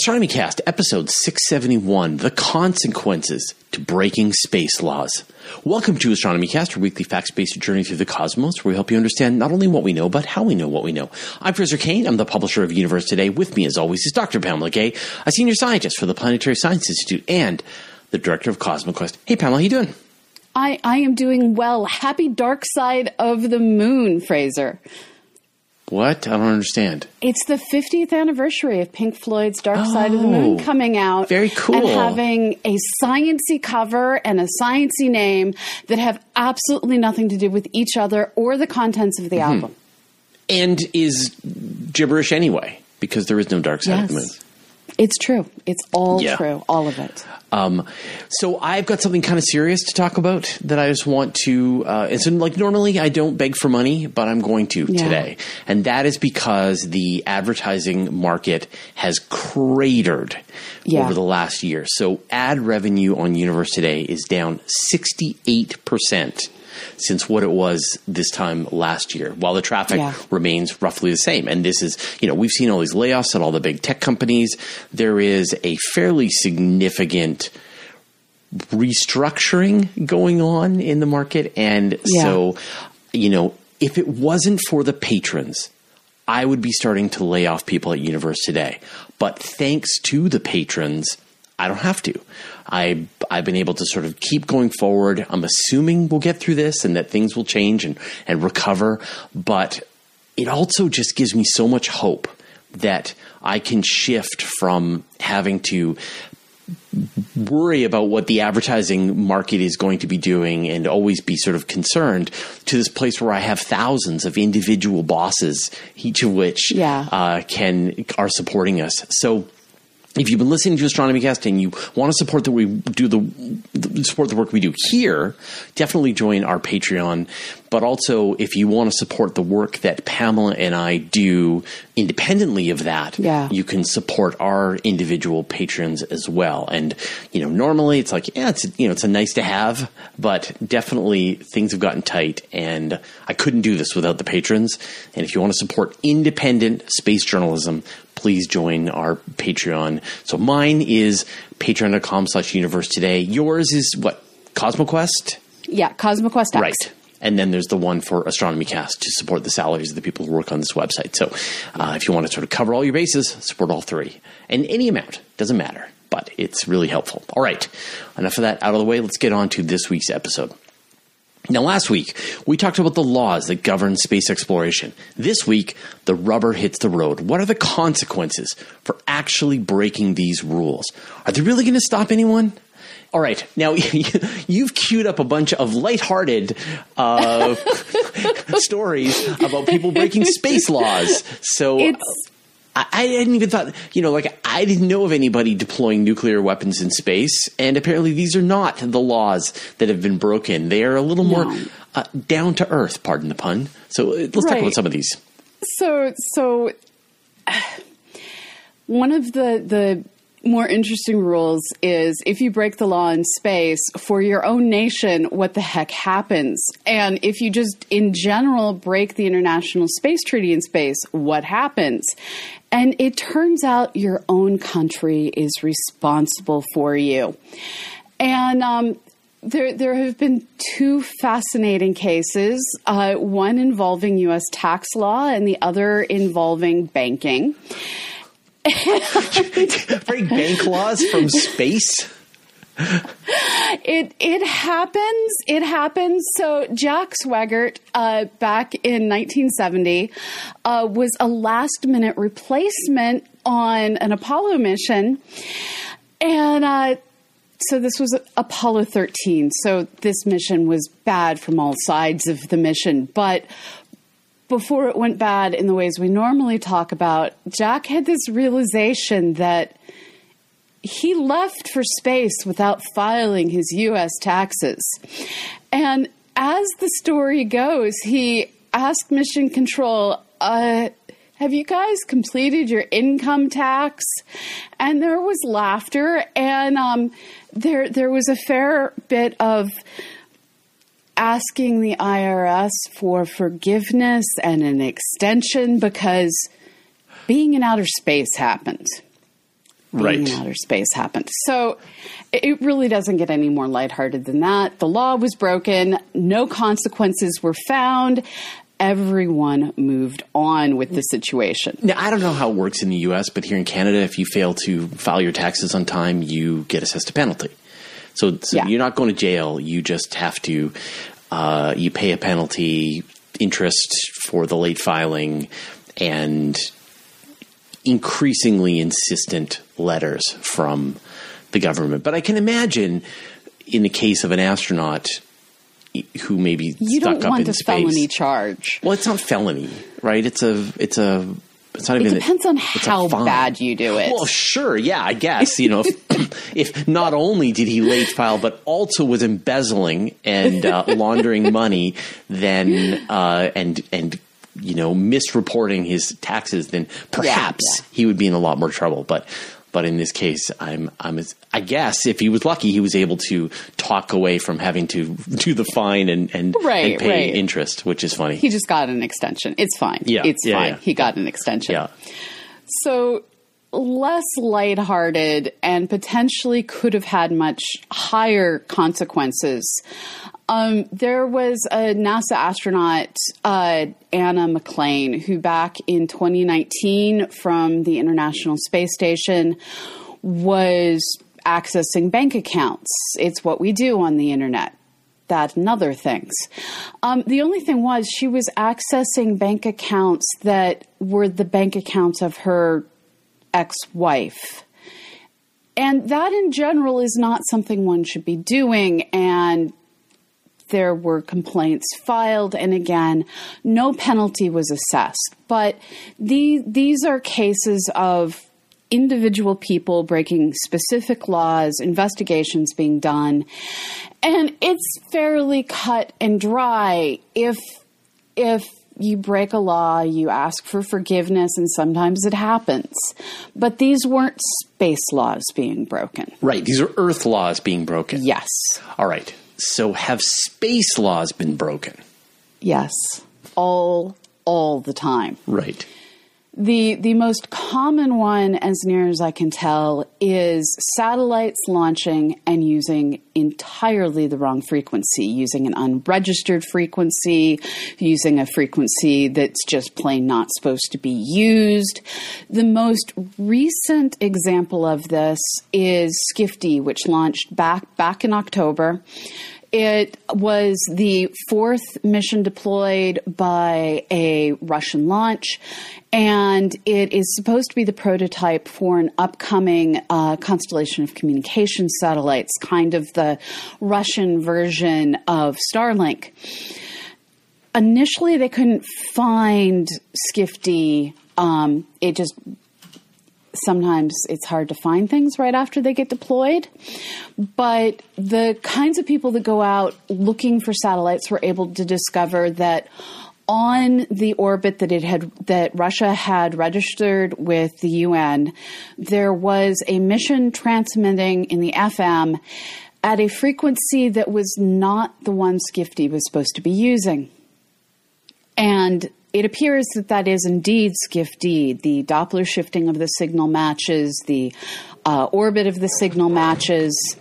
Astronomy Cast, episode 671 The Consequences to Breaking Space Laws. Welcome to Astronomy Cast, our weekly facts based journey through the cosmos, where we help you understand not only what we know, but how we know what we know. I'm Fraser Cain. I'm the publisher of Universe Today. With me, as always, is Dr. Pamela Gay, a senior scientist for the Planetary Science Institute and the director of CosmoQuest. Hey, Pamela, how you doing? I, I am doing well. Happy dark side of the moon, Fraser. What? I don't understand. It's the 50th anniversary of Pink Floyd's Dark Side of the Moon Oh, coming out. very cool. And having a sciency cover and a sciency name that have absolutely nothing to do with each other or the contents of the Mm-hmm. album. And is gibberish anyway, because there is no dark side of the moon. It's true. It's all Yeah. true. All of it. Um, so I've got something kind of serious to talk about that I just want to. Uh, and so, like normally, I don't beg for money, but I'm going to Yeah. today, and that is because the advertising market has cratered Yeah. over the last year. So ad revenue on Universe today is down 68 percent. Since what it was this time last year, while the traffic Yeah. remains roughly the same. And this is, you know, we've seen all these layoffs at all the big tech companies. There is a fairly significant restructuring going on in the market. And Yeah. so, you know, if it wasn't for the patrons, I would be starting to lay off people at Universe today. But thanks to the patrons, I don't have to. I I've been able to sort of keep going forward. I'm assuming we'll get through this and that things will change and and recover, but it also just gives me so much hope that I can shift from having to worry about what the advertising market is going to be doing and always be sort of concerned to this place where I have thousands of individual bosses, each of which Yeah. uh, can are supporting us. So if you've been listening to Astronomy Cast and you want to support that we do the, support the work we do here, definitely join our Patreon. But also, if you want to support the work that Pamela and I do independently of that, Yeah. you can support our individual patrons as well. And you know, normally it's like, yeah, it's you know, it's a nice to have, but definitely things have gotten tight, and I couldn't do this without the patrons. And if you want to support independent space journalism, please join our Patreon. So mine is patreon.com slash universe today. Yours is what? CosmoQuest? Yeah. CosmoQuest X. Right. And then there's the one for Astronomy Cast to support the salaries of the people who work on this website. So uh, if you want to sort of cover all your bases, support all three. And any amount, doesn't matter, but it's really helpful. All right. Enough of that out of the way. Let's get on to this week's episode. Now, last week, we talked about the laws that govern space exploration. This week, the rubber hits the road. What are the consequences for actually breaking these rules? Are they really going to stop anyone? All right, now you've queued up a bunch of lighthearted uh, stories about people breaking space laws. So It's I, I hadn't even thought, you know, like I didn't know of anybody deploying nuclear weapons in space, and apparently these are not the laws that have been broken. They are a little more uh, down to earth, pardon the pun. So uh, let's talk about some of these. so so one of the the more interesting rules is if you break the law in space for your own nation, what the heck happens? And if you just in general break the International Space Treaty in space, what happens? And it turns out your own country is responsible for you. And um, there, there have been two fascinating cases, uh, one involving U.S. tax law and the other involving banking. Break bank laws from space. It it happens. It happens. So Jack Swigert, uh, back in 1970, uh, was a last minute replacement on an Apollo mission, and uh, so this was Apollo 13. So this mission was bad from all sides of the mission, but before it went bad in the ways we normally talk about, Jack had this realization that he left for space without filing his U.S. taxes. And as the story goes, he asked Mission Control, uh, have you guys completed your income tax? And there was laughter, and um, there there was a fair bit of asking the IRS for forgiveness and an extension because being in outer space happened. Being Right. in outer space happened. So it really doesn't get any more lighthearted than that. The law was broken, no consequences were found. Everyone moved on with the situation. Now, I don't know how it works in the U.S., but here in Canada, if you fail to file your taxes on time, you get assessed a penalty. So, so Yeah. you're not going to jail. You just have to, uh, you pay a penalty, interest for the late filing, and increasingly insistent letters from the government. But I can imagine in the case of an astronaut who maybe You stuck don't up want in a space. felony charge. Well, it's not felony, right? It's a, it's a, it's not It even. depends on how bad you do it. Well, sure, yeah, I guess you know if, if not only did he late file, but also was embezzling and uh, laundering money, then uh, and and you know misreporting his taxes, then perhaps yeah. he would be in a lot more trouble. But but in this case, I'm I'm I guess if he was lucky, he was able to talk away from having to do the fine and and, Right, and pay right. interest, which is funny. he just got an extension. It's fine. Yeah, it's yeah, fine. yeah. He got an extension. yeah. So less lighthearted and potentially could have had much higher consequences. Um, there was a NASA astronaut, uh, Anna McClain, who back in 2019 from the International Space Station was accessing bank accounts. It's what we do on the internet that and other things. Um, the only thing was she was accessing bank accounts that were the bank accounts of her ex wife. And that in general is not something one should be doing. And there were complaints filed, and again, no penalty was assessed. But the, these are cases of individual people breaking specific laws, investigations being done, and it's fairly cut and dry. If if you break a law, you ask for forgiveness, and sometimes it happens. But these weren't space laws being broken. Right. These are Earth laws being broken. Yes. All right. So have space laws been broken? Yes. All all the time. Right. The the most common one, as near as I can tell, is satellites launching and using entirely the wrong frequency, using an unregistered frequency, using a frequency that's just plain not supposed to be used. The most recent example of this is Skif-D, which launched back back in October. It was the fourth mission deployed by a Russian launch, and it is supposed to be the prototype for an upcoming uh, constellation of communication satellites, kind of the Russian version of Starlink. Initially, they couldn't find Skif-D. Um, it just sometimes it's hard to find things right after they get deployed. But the kinds of people that go out looking for satellites were able to discover that on the orbit that it had that Russia had registered with the UN, there was a mission transmitting in the FM at a frequency that was not the one Skif-D was supposed to be using. And it appears that that is indeed Skif-D. The Doppler shifting of the signal matches, the uh, orbit of the signal matches.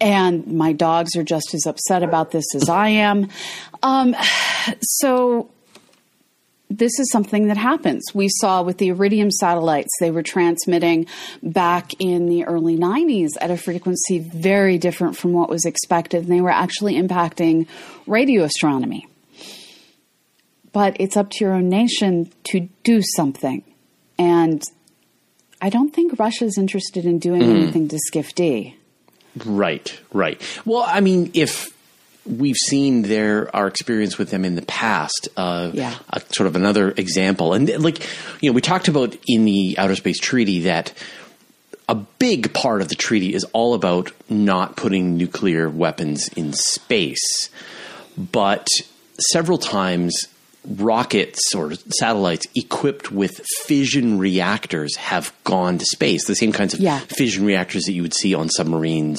And my dogs are just as upset about this as I am. Um, so this is something that happens. We saw with the Iridium satellites, they were transmitting back in the early 90s at a frequency very different from what was expected, and they were actually impacting radio astronomy. But it's up to your own nation to do something. And I don't think Russia's interested in doing mm. anything to Skif-D. Right, right. Well, I mean, if we've seen their our experience with them in the past. Uh, yeah. A, sort of another example, and like you know, we talked about in the Outer Space Treaty that a big part of the treaty is all about not putting nuclear weapons in space, but several times rockets or satellites equipped with fission reactors have gone to space. The same kinds of yeah. fission reactors that you would see on submarines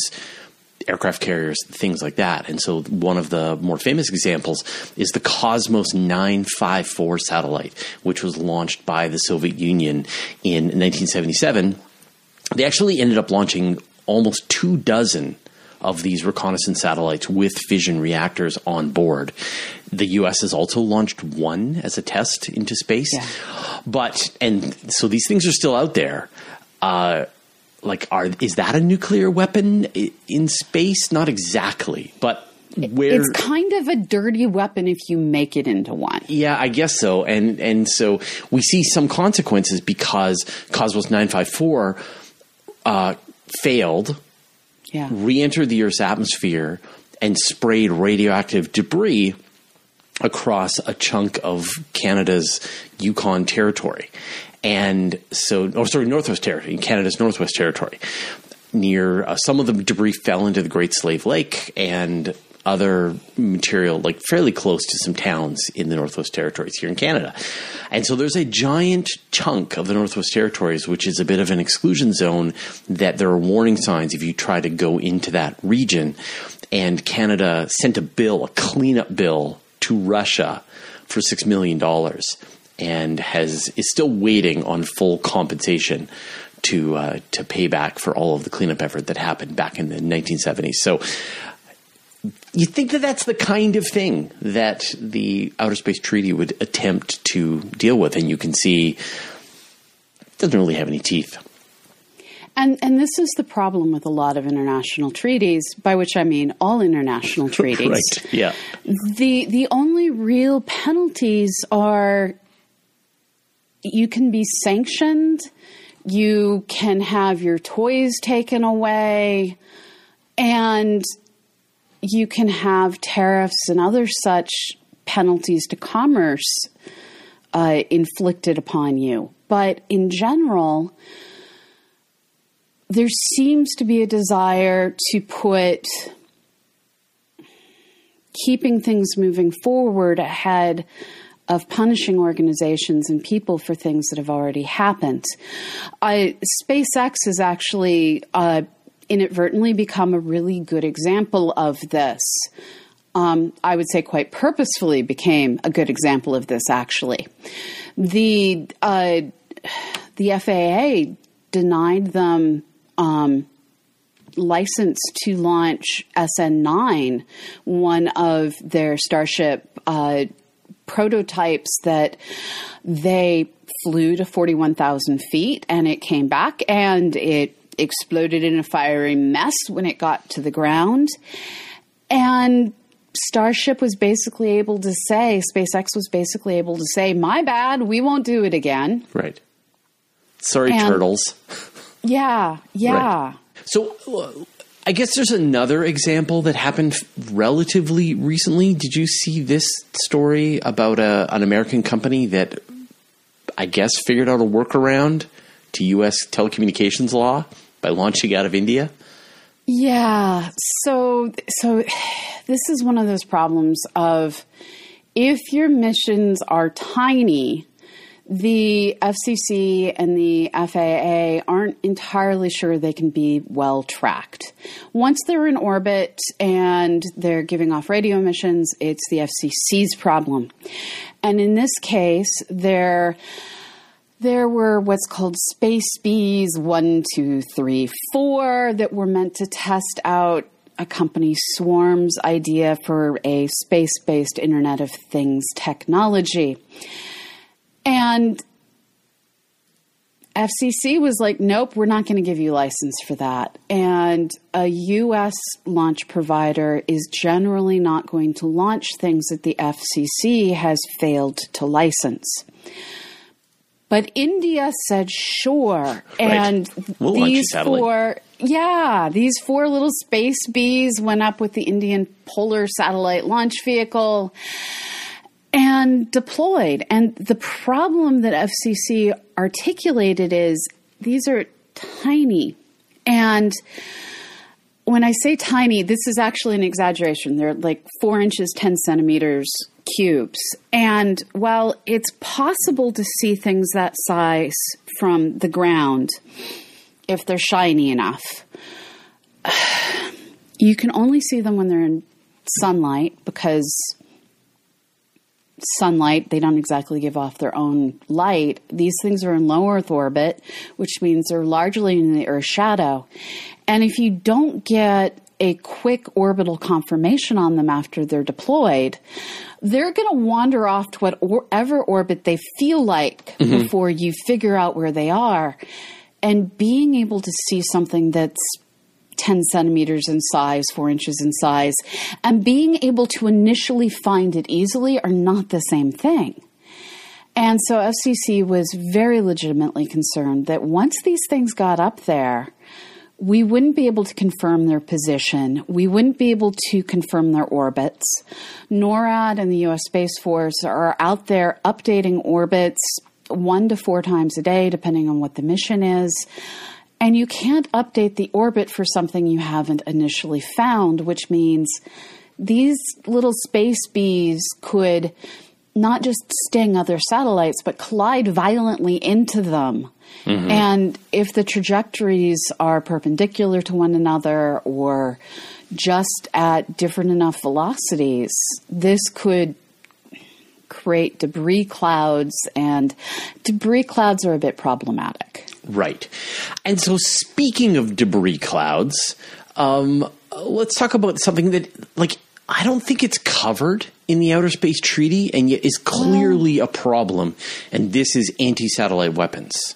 aircraft carriers, things like that. And so, one of the more famous examples is the Cosmos 954 satellite, which was launched by the Soviet Union in 1977. They actually ended up launching almost two dozen of these reconnaissance satellites with fission reactors on board. The US has also launched one as a test into space. Yeah. But, and so these things are still out there. Uh, like are is that a nuclear weapon in space? Not exactly, but where it's kind of a dirty weapon if you make it into one. Yeah, I guess so. And and so we see some consequences because Cosmos 954 uh, failed, yeah. re-entered the Earth's atmosphere and sprayed radioactive debris across a chunk of Canada's Yukon territory. And so, oh, sorry, Northwest Territory, Canada's Northwest Territory. Near uh, some of the debris fell into the Great Slave Lake and other material, like fairly close to some towns in the Northwest Territories here in Canada. And so there's a giant chunk of the Northwest Territories, which is a bit of an exclusion zone, that there are warning signs if you try to go into that region. And Canada sent a bill, a cleanup bill, to Russia for $6 million and has is still waiting on full compensation to uh, to pay back for all of the cleanup effort that happened back in the 1970s. So you think that that's the kind of thing that the Outer Space Treaty would attempt to deal with, and you can see it doesn't really have any teeth. And and this is the problem with a lot of international treaties, by which I mean all international treaties. right. Yeah. The the only real penalties are you can be sanctioned, you can have your toys taken away, and you can have tariffs and other such penalties to commerce uh, inflicted upon you. But in general, there seems to be a desire to put keeping things moving forward ahead of punishing organizations and people for things that have already happened. SpaceX is actually uh, inadvertently become a really good example of this. Um, I would say quite purposefully became a good example of this. Actually, the uh, the FAA denied them um, license to launch SN9, one of their Starship uh, prototypes that they flew to 41,000 feet and it came back and it exploded in a fiery mess when it got to the ground. And Starship was basically able to say, SpaceX was basically able to say, my bad, we won't do it again. Right. Sorry, and, turtles. Yeah, yeah. Right. So uh, I guess there's another example that happened relatively recently. Did you see this story about a, an American company that I guess figured out a workaround to U.S. telecommunications law by launching out of India? Yeah. So, so this is one of those problems of if your missions are tiny, the FCC and the FAA aren't entirely sure they can be well tracked. Once they're in orbit and they're giving off radio emissions, it's the FCC's problem. And in this case, there there were what's called space bees one, two, three, four that were meant to test out a company Swarm's idea for a space based Internet of Things technology. And FCC was like, nope, we're not going to give you license for that. And a US launch provider is generally not going to launch things that the FCC has failed to license. But India said sure. Right. And we'll these four, yeah, these four little space bees went up with the Indian Polar Satellite Launch Vehicle and deployed. And the problem that FCC articulated is these are tiny. And when I say tiny, this is actually an exaggeration. They're like four inches, 10 centimeters cubes. And while it's possible to see things that size from the ground, if they're shiny enough, you can only see them when they're in sunlight because sunlight, they don't exactly give off their own light. These things are in low Earth orbit, which means they're largely in the Earth's shadow. And if you don't get a quick orbital confirmation on them after they're deployed, they're going to wander off to whatever orbit they feel like mm-hmm. before you figure out where they are. And being able to see something that's 10 centimeters in size, four inches in size, and being able to initially find it easily are not the same thing. And so FCC was very legitimately concerned that once these things got up there, we wouldn't be able to confirm their position. We wouldn't be able to confirm their orbits. NORAD and the U.S. Space Force are out there updating orbits one to four times a day, depending on what the mission is. And you can't update the orbit for something you haven't initially found, which means these little space bees could not just sting other satellites, but collide violently into them. Mm-hmm. And if the trajectories are perpendicular to one another or just at different enough velocities, this could create debris clouds, and debris clouds are a bit problematic. Right. And so, speaking of debris clouds, um, let's talk about something that, like, I don't think it's covered in the Outer Space Treaty and yet is clearly a problem, and this is anti satellite weapons.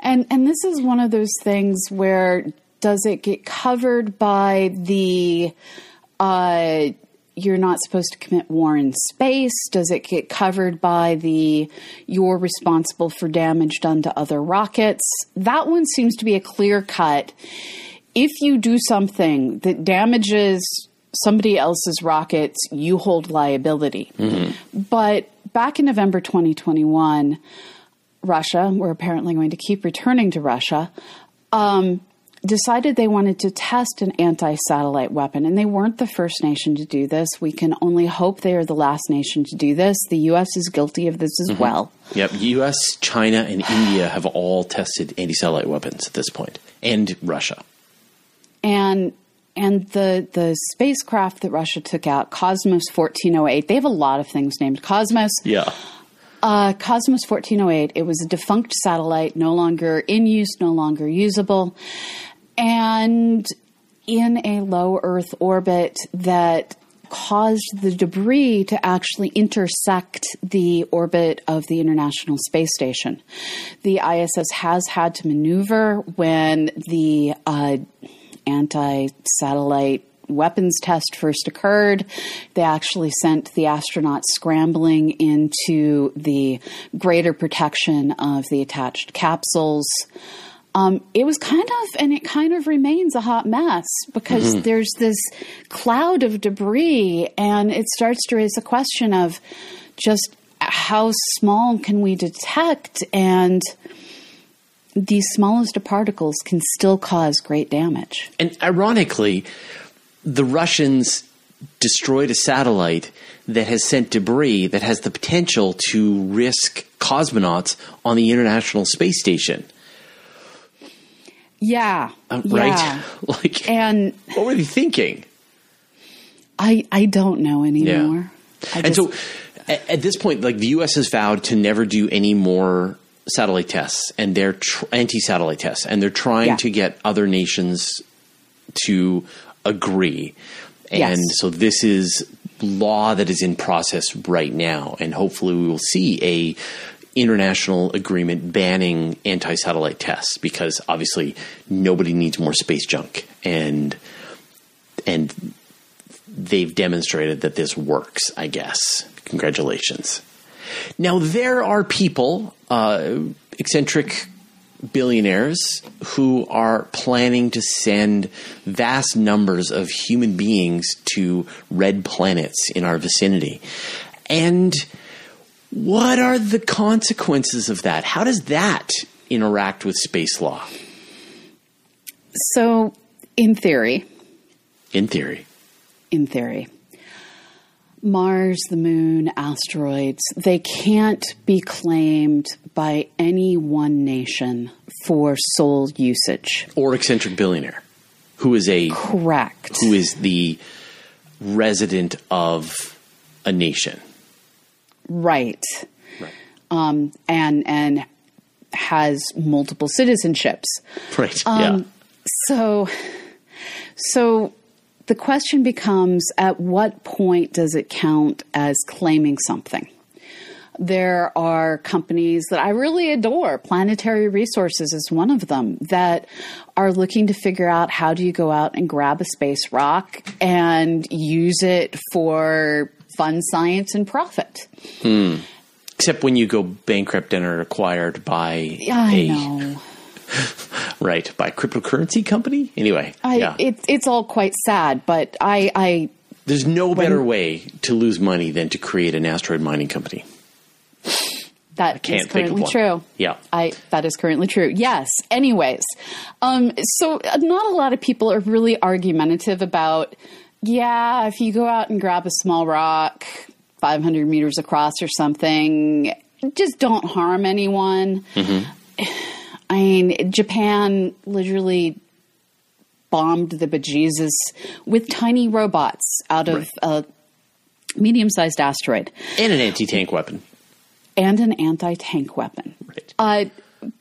And, and this is one of those things where does it get covered by the uh, you're not supposed to commit war in space? Does it get covered by the you're responsible for damage done to other rockets? That one seems to be a clear cut. If you do something that damages somebody else's rockets, you hold liability. Mm-hmm. But back in November 2021, Russia, we're apparently going to keep returning to Russia, um, decided they wanted to test an anti satellite weapon. And they weren't the first nation to do this. We can only hope they are the last nation to do this. The U.S. is guilty of this as mm-hmm. well. Yep. U.S., China, and India have all tested anti satellite weapons at this point, and Russia. And and the the spacecraft that Russia took out, Cosmos 1408, they have a lot of things named Cosmos. Yeah. Uh, Cosmos 1408, it was a defunct satellite, no longer in use, no longer usable and in a low Earth orbit that caused the debris to actually intersect the orbit of the International Space Station. The ISS has had to maneuver when the uh, anti satellite weapons test first occurred. They actually sent the astronauts scrambling into the greater protection of the attached capsules um, it was kind of, and it kind of remains a hot mess because mm-hmm. there's this cloud of debris, and it starts to raise a question of just how small can we detect, and these smallest of particles can still cause great damage. And ironically, the Russians destroyed a satellite that has sent debris that has the potential to risk cosmonauts on the International Space Station. Yeah. Uh, yeah. right? like, And what were they thinking? I I don't know anymore. And just- so at, at this point, like the U.S. has vowed to never do any more satellite tests, and they're tr- anti-satellite tests, and they're trying Yeah. to get other nations to agree. And Yes. so this is law that is in process right now, and hopefully we will see a international agreement banning anti-satellite tests because obviously nobody needs more space junk and and they've demonstrated that this works, I guess. Congratulations. Now, there are people, uh, eccentric billionaires, who are planning to send vast numbers of human beings to red planets in our vicinity. And what are the consequences of that? How does that interact with space law, so in theory, in theory? in theory. Mars, the moon, asteroids, they can't be claimed by any one nation for sole usage. Or eccentric billionaire, who is a Correct. who is the resident of a nation. Right. Right. Um, and and has multiple citizenships. Right. Um, yeah. So, so the question becomes: At what point does it count as claiming something? There are companies that I really adore. Planetary Resources is one of them that are looking to figure out how do you go out and grab a space rock and use it for fun science and profit. Hmm. Except when you go bankrupt and are acquired by I a know. right by a cryptocurrency company. Anyway, I, yeah. it, it's all quite sad, but I, I There's no better way to lose money than to create an asteroid mining company. that is currently true. Yeah. I that is currently true. Yes. Anyways, um, so uh, not a lot of people are really argumentative about. Yeah, if you go out and grab a small rock, 500 meters across or something, just don't harm anyone. I mean, Japan literally bombed the bejesus with tiny robots out of Right. a medium-sized asteroid And an anti-tank weapon. and an anti-tank weapon. Right. Uh,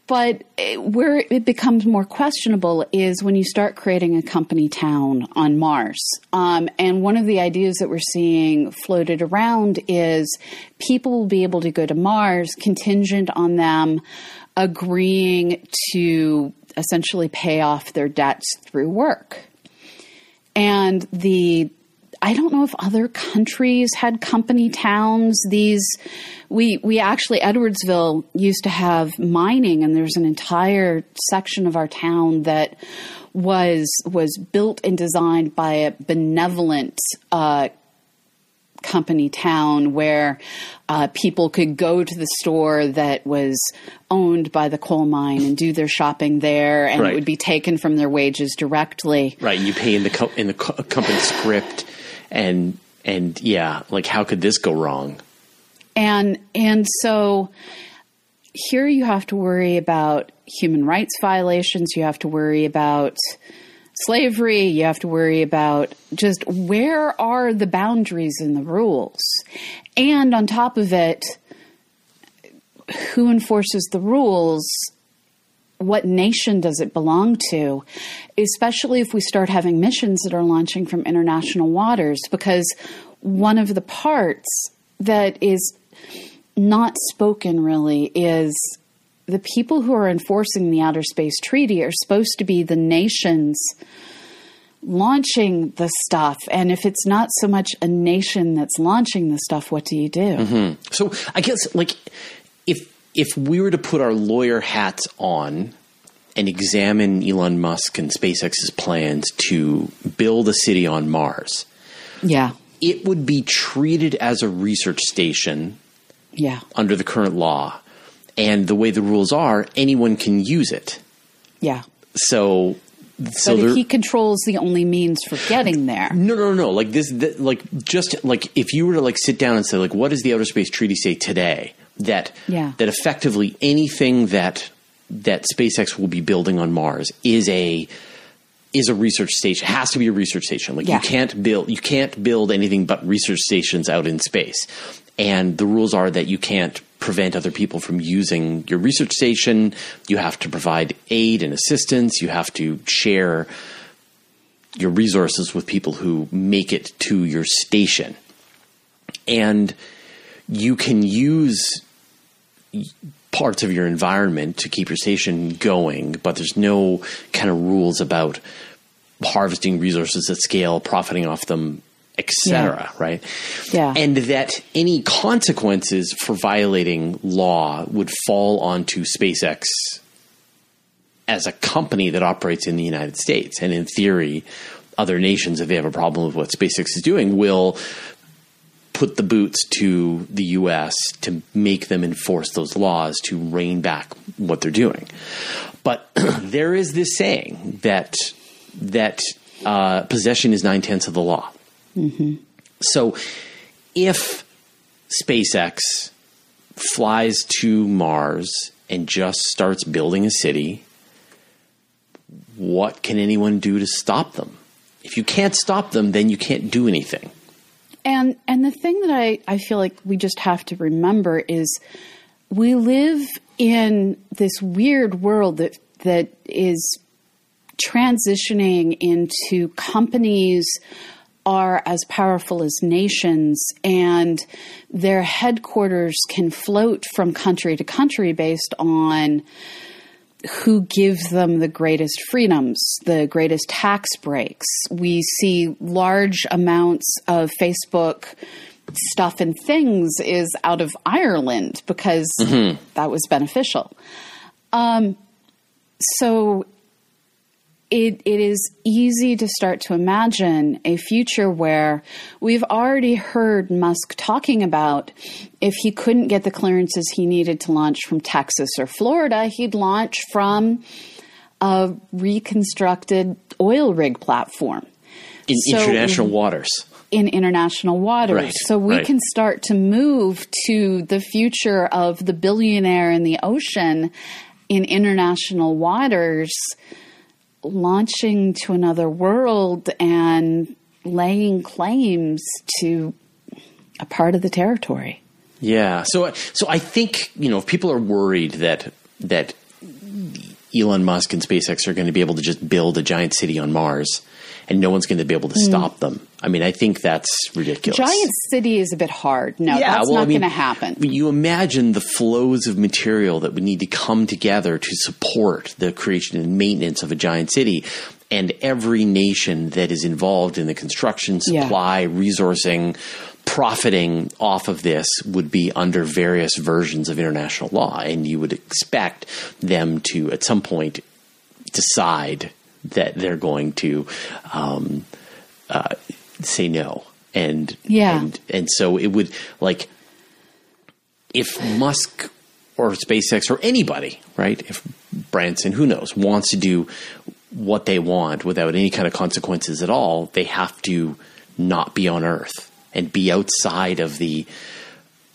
but it- where it becomes more questionable is when you start creating a company town on Mars. Um, and one of the ideas that we're seeing floated around is people will be able to go to Mars contingent on them agreeing to essentially pay off their debts through work. And the I don't know if other countries had company towns. These we we actually Edwardsville used to have mining, and there's an entire section of our town that was was built and designed by a benevolent uh, company town where uh, people could go to the store that was owned by the coal mine and do their shopping there, and Right. it would be taken from their wages directly. Right. You pay in the co- in the co- company script, and and yeah, like how could this go wrong? and and so here you have to worry about human rights violations you have to worry about slavery you have to worry about just where are the boundaries and the rules? And on top of it who enforces the rules? What nation does it belong to? Especially if we start having missions that are launching from international waters because one of the parts that is not spoken really is the people who are enforcing the outer space treaty are supposed to be the nations launching the stuff. And if it's not so much a nation that's launching the stuff what do you do? Mm-hmm. So I guess like if if we were to put our lawyer hats on and examine Elon Musk and SpaceX's plans to build a city on Mars, yeah. it would be treated as a research station yeah. under the current law. And the way the rules are, anyone can use it. yeah So so but he controls the only means for getting there. No, no, no. Like this, th- like just like if you were to like sit down and say like, what does the Outer Space Treaty say today? That Yeah. that effectively anything that that SpaceX will be building on Mars is a is a research station. Has to be a research station. Like Yeah. you can't build you can't build anything but research stations out in space. And the rules are that you can't prevent other people from using your research station. You have to provide aid and assistance. You have to share your resources with people who make it to your station. And you can use parts of your environment to keep your station going, but there's no kind of rules about harvesting resources at scale, profiting off them, etc. Right? Yeah. And that any consequences for violating law would fall onto SpaceX as a company that operates in the United States. And in theory, other nations, if they have a problem with what SpaceX is doing, will put the boots to the U.S. to make them enforce those laws to rein back what they're doing. But there is this saying that that uh, possession is nine tenths of the law. So if SpaceX flies to Mars and just starts building a city, what can anyone do to stop them? If you can't stop them, then you can't do anything. And and the thing that I, I feel like we just have to remember is we live in this weird world that that is transitioning into companies are as powerful as nations and their headquarters can float from country to country based on who gives them the greatest freedoms, the greatest tax breaks. We see large amounts of Facebook stuff and things is out of Ireland because that was beneficial. Um, so it, it is easy to start to imagine a future where we've already heard Musk talking about if he couldn't get the clearances he needed to launch from Texas or Florida, he'd launch from a reconstructed oil rig platform In So- international waters. in international waters. Right, so we right. can start to move to the future of the billionaire in the ocean in international waters, launching to another world and laying claims to a part of the territory. Yeah. So so I think, you know, if people are worried that that Elon Musk and SpaceX are going to be able to just build a giant city on Mars and no one's going to be able to hmm. stop them. I mean, I think that's ridiculous. Giant city is a bit hard. No, that's well, not I mean, going to happen. You imagine the flows of material that would need to come together to support the creation and maintenance of a giant city. And every nation that is involved in the construction, Yeah. supply, resourcing, profiting off of this would be under various versions of international law. And you would expect them to, at some point, decide that they're going to um, uh, say no. And Yeah. and and so it would like if Musk or SpaceX or anybody, right? If Branson, who knows, wants to do what they want without any kind of consequences at all, they have to not be on Earth and be outside of the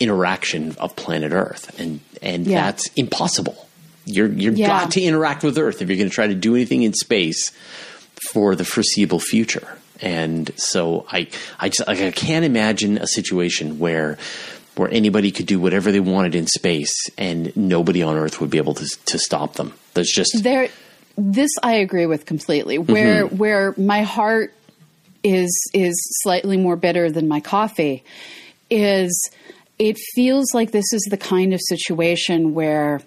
interaction of planet Earth. And and Yeah. that's impossible. You're you're Yeah. got to interact with Earth if you're going to try to do anything in space for the foreseeable future. And so I, I just like I can't imagine a situation where where anybody could do whatever they wanted in space and nobody on Earth would be able to to stop them. There's just there this I agree with completely. Where Mm-hmm. where my heart is is slightly more bitter than my coffee is it feels like this is the kind of situation where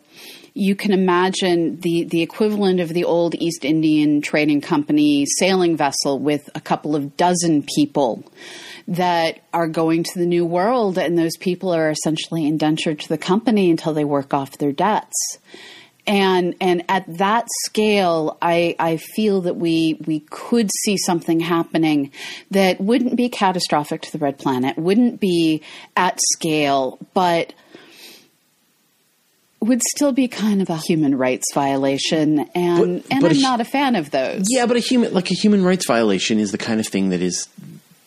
you can imagine the, the equivalent of the old East Indian Trading Company sailing vessel with a couple of dozen people that are going to the new world, and those people are essentially indentured to the company until they work off their debts. And and at that scale, I, I feel that we we could see something happening that wouldn't be catastrophic to the red planet, wouldn't be at scale, but would still be kind of a human rights violation, and But- and but I'm a- not a fan of those. Yeah, but a human like a human rights violation is the kind of thing that is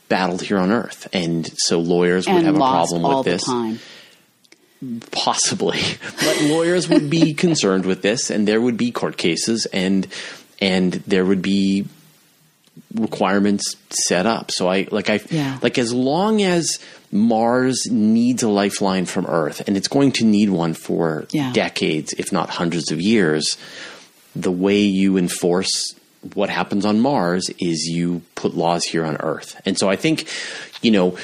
battled here on Earth, and so lawyers would and have a problem with this. time. Possibly, but lawyers would be concerned with this, and there would be court cases, and and there would be requirements set up. So I like I Yeah. like as long as Mars needs a lifeline from Earth, and it's going to need one for Yeah. decades, if not hundreds of years. The way you enforce what happens on Mars is you put laws here on Earth, and so I think you know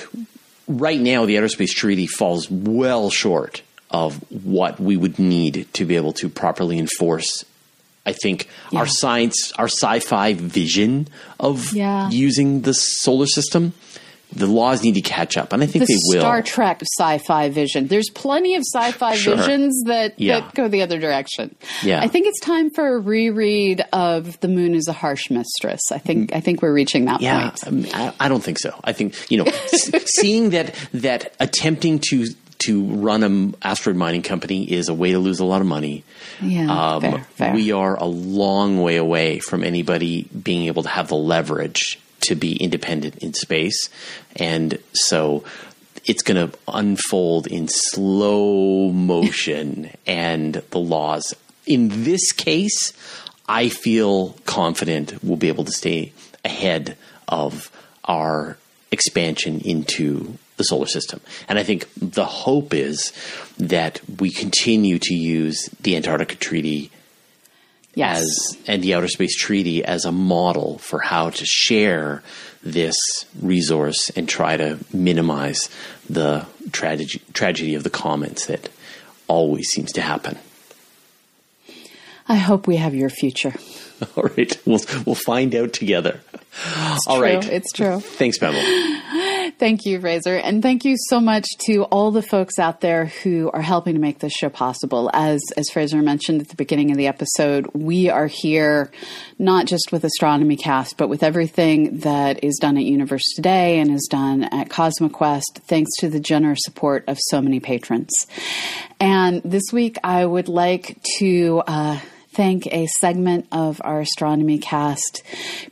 right now the Outer Space Treaty falls well short of what we would need to be able to properly enforce. I think Yeah. our science, our sci-fi vision of Yeah. using the solar system, the laws need to catch up, and I think the they will. Star Trek sci-fi vision. There's plenty of sci-fi Sure. visions that, Yeah. that go the other direction. Yeah. I think it's time for a reread of "The Moon is a Harsh Mistress." I think I think we're reaching that Yeah, point. I, I, I don't think so. I think you know, seeing that that attempting to to run an asteroid mining company is a way to lose a lot of money. Yeah, um, fair, fair. we are a long way away from anybody being able to have the leverage to be independent in space, and so it's going to unfold in slow motion, and the laws in this case, I feel confident we'll be able to stay ahead of our expansion into the solar system. And I think the hope is that we continue to use the Antarctica Treaty yes. as and the Outer Space Treaty as a model for how to share this resource and try to minimize the tragedy tragedy of the commons that always seems to happen. I hope we have your future. All right, we'll we'll find out together. All True, right, it's true. Thanks, Pamela. Thank you, Fraser. And thank you so much to all the folks out there who are helping to make this show possible. As, as Fraser mentioned at the beginning of the episode, we are here not just with Astronomy Cast, but with everything that is done at Universe Today and is done at CosmoQuest, thanks to the generous support of so many patrons. And this week, I would like to, uh, thank a segment of our astronomy cast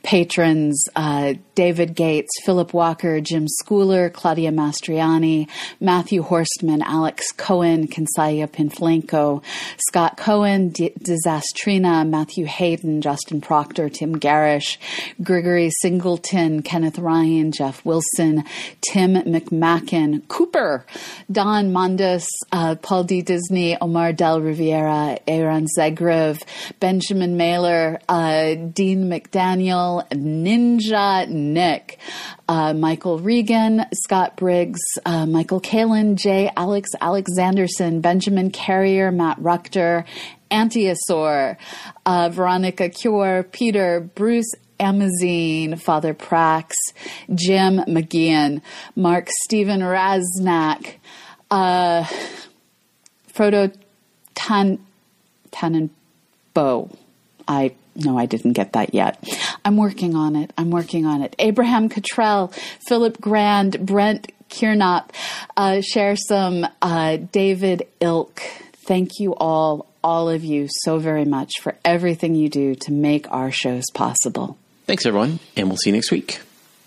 patrons uh, David Gates, Philip Walker, Jim Schooler, Claudia Mastriani, Matthew Horstman, Alex Cohen, Kinsaya Pinflanco, Scott Cohen, D- Disastrina, Matthew Hayden, Justin Proctor, Tim Garish, Gregory Singleton, Kenneth Ryan, Jeff Wilson, Tim McMacken, Cooper, Don Mondas, uh, Paul D. Disney, Omar Del Riviera, Aaron Zegrev, Benjamin Mailer, uh, Dean McDaniel, Ninja Nick, uh, Michael Regan, Scott Briggs, uh, Michael Kalin, J. Alex Alexanderson, Benjamin Carrier, Matt Ruchter, Antiosaur, uh, Veronica Cure, Peter, Bruce Amazine, Father Prax, Jim McGeehan, Mark Stephen Raznak, uh, Frodo Tan Tannenbow. I no, I didn't get that yet. I'm working on it. I'm working on it. Abraham Cottrell, Philip Grand, Brent Kiernop, uh, share some uh, David Ilk. Thank you all, all of you, so very much for everything you do to make our shows possible. Thanks, everyone, and we'll see you next week.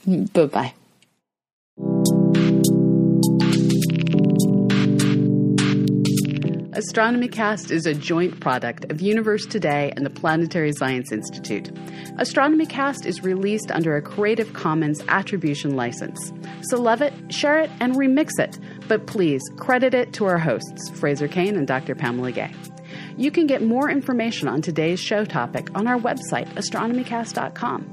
Bye bye. Astronomy Cast is a joint product of Universe Today and the Planetary Science Institute. Astronomy Cast is released under a Creative Commons Attribution license. So love it, share it, and remix it. But please credit it to our hosts, Fraser Cain and Dr. Pamela Gay. You can get more information on today's show topic on our website, astronomycast.com.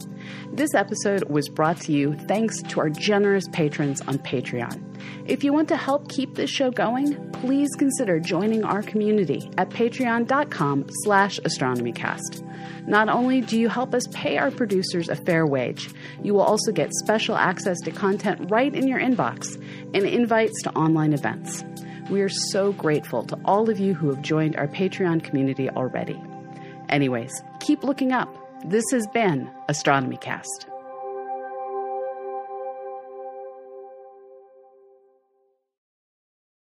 This episode was brought to you thanks to our generous patrons on Patreon. If you want to help keep this show going, please consider joining our community at patreon.com slash astronomycast. Not only do you help us pay our producers a fair wage, you will also get special access to content right in your inbox and invites to online events. We are so grateful to all of you who have joined our Patreon community already. Anyways, keep looking up. This has been Astronomy Cast.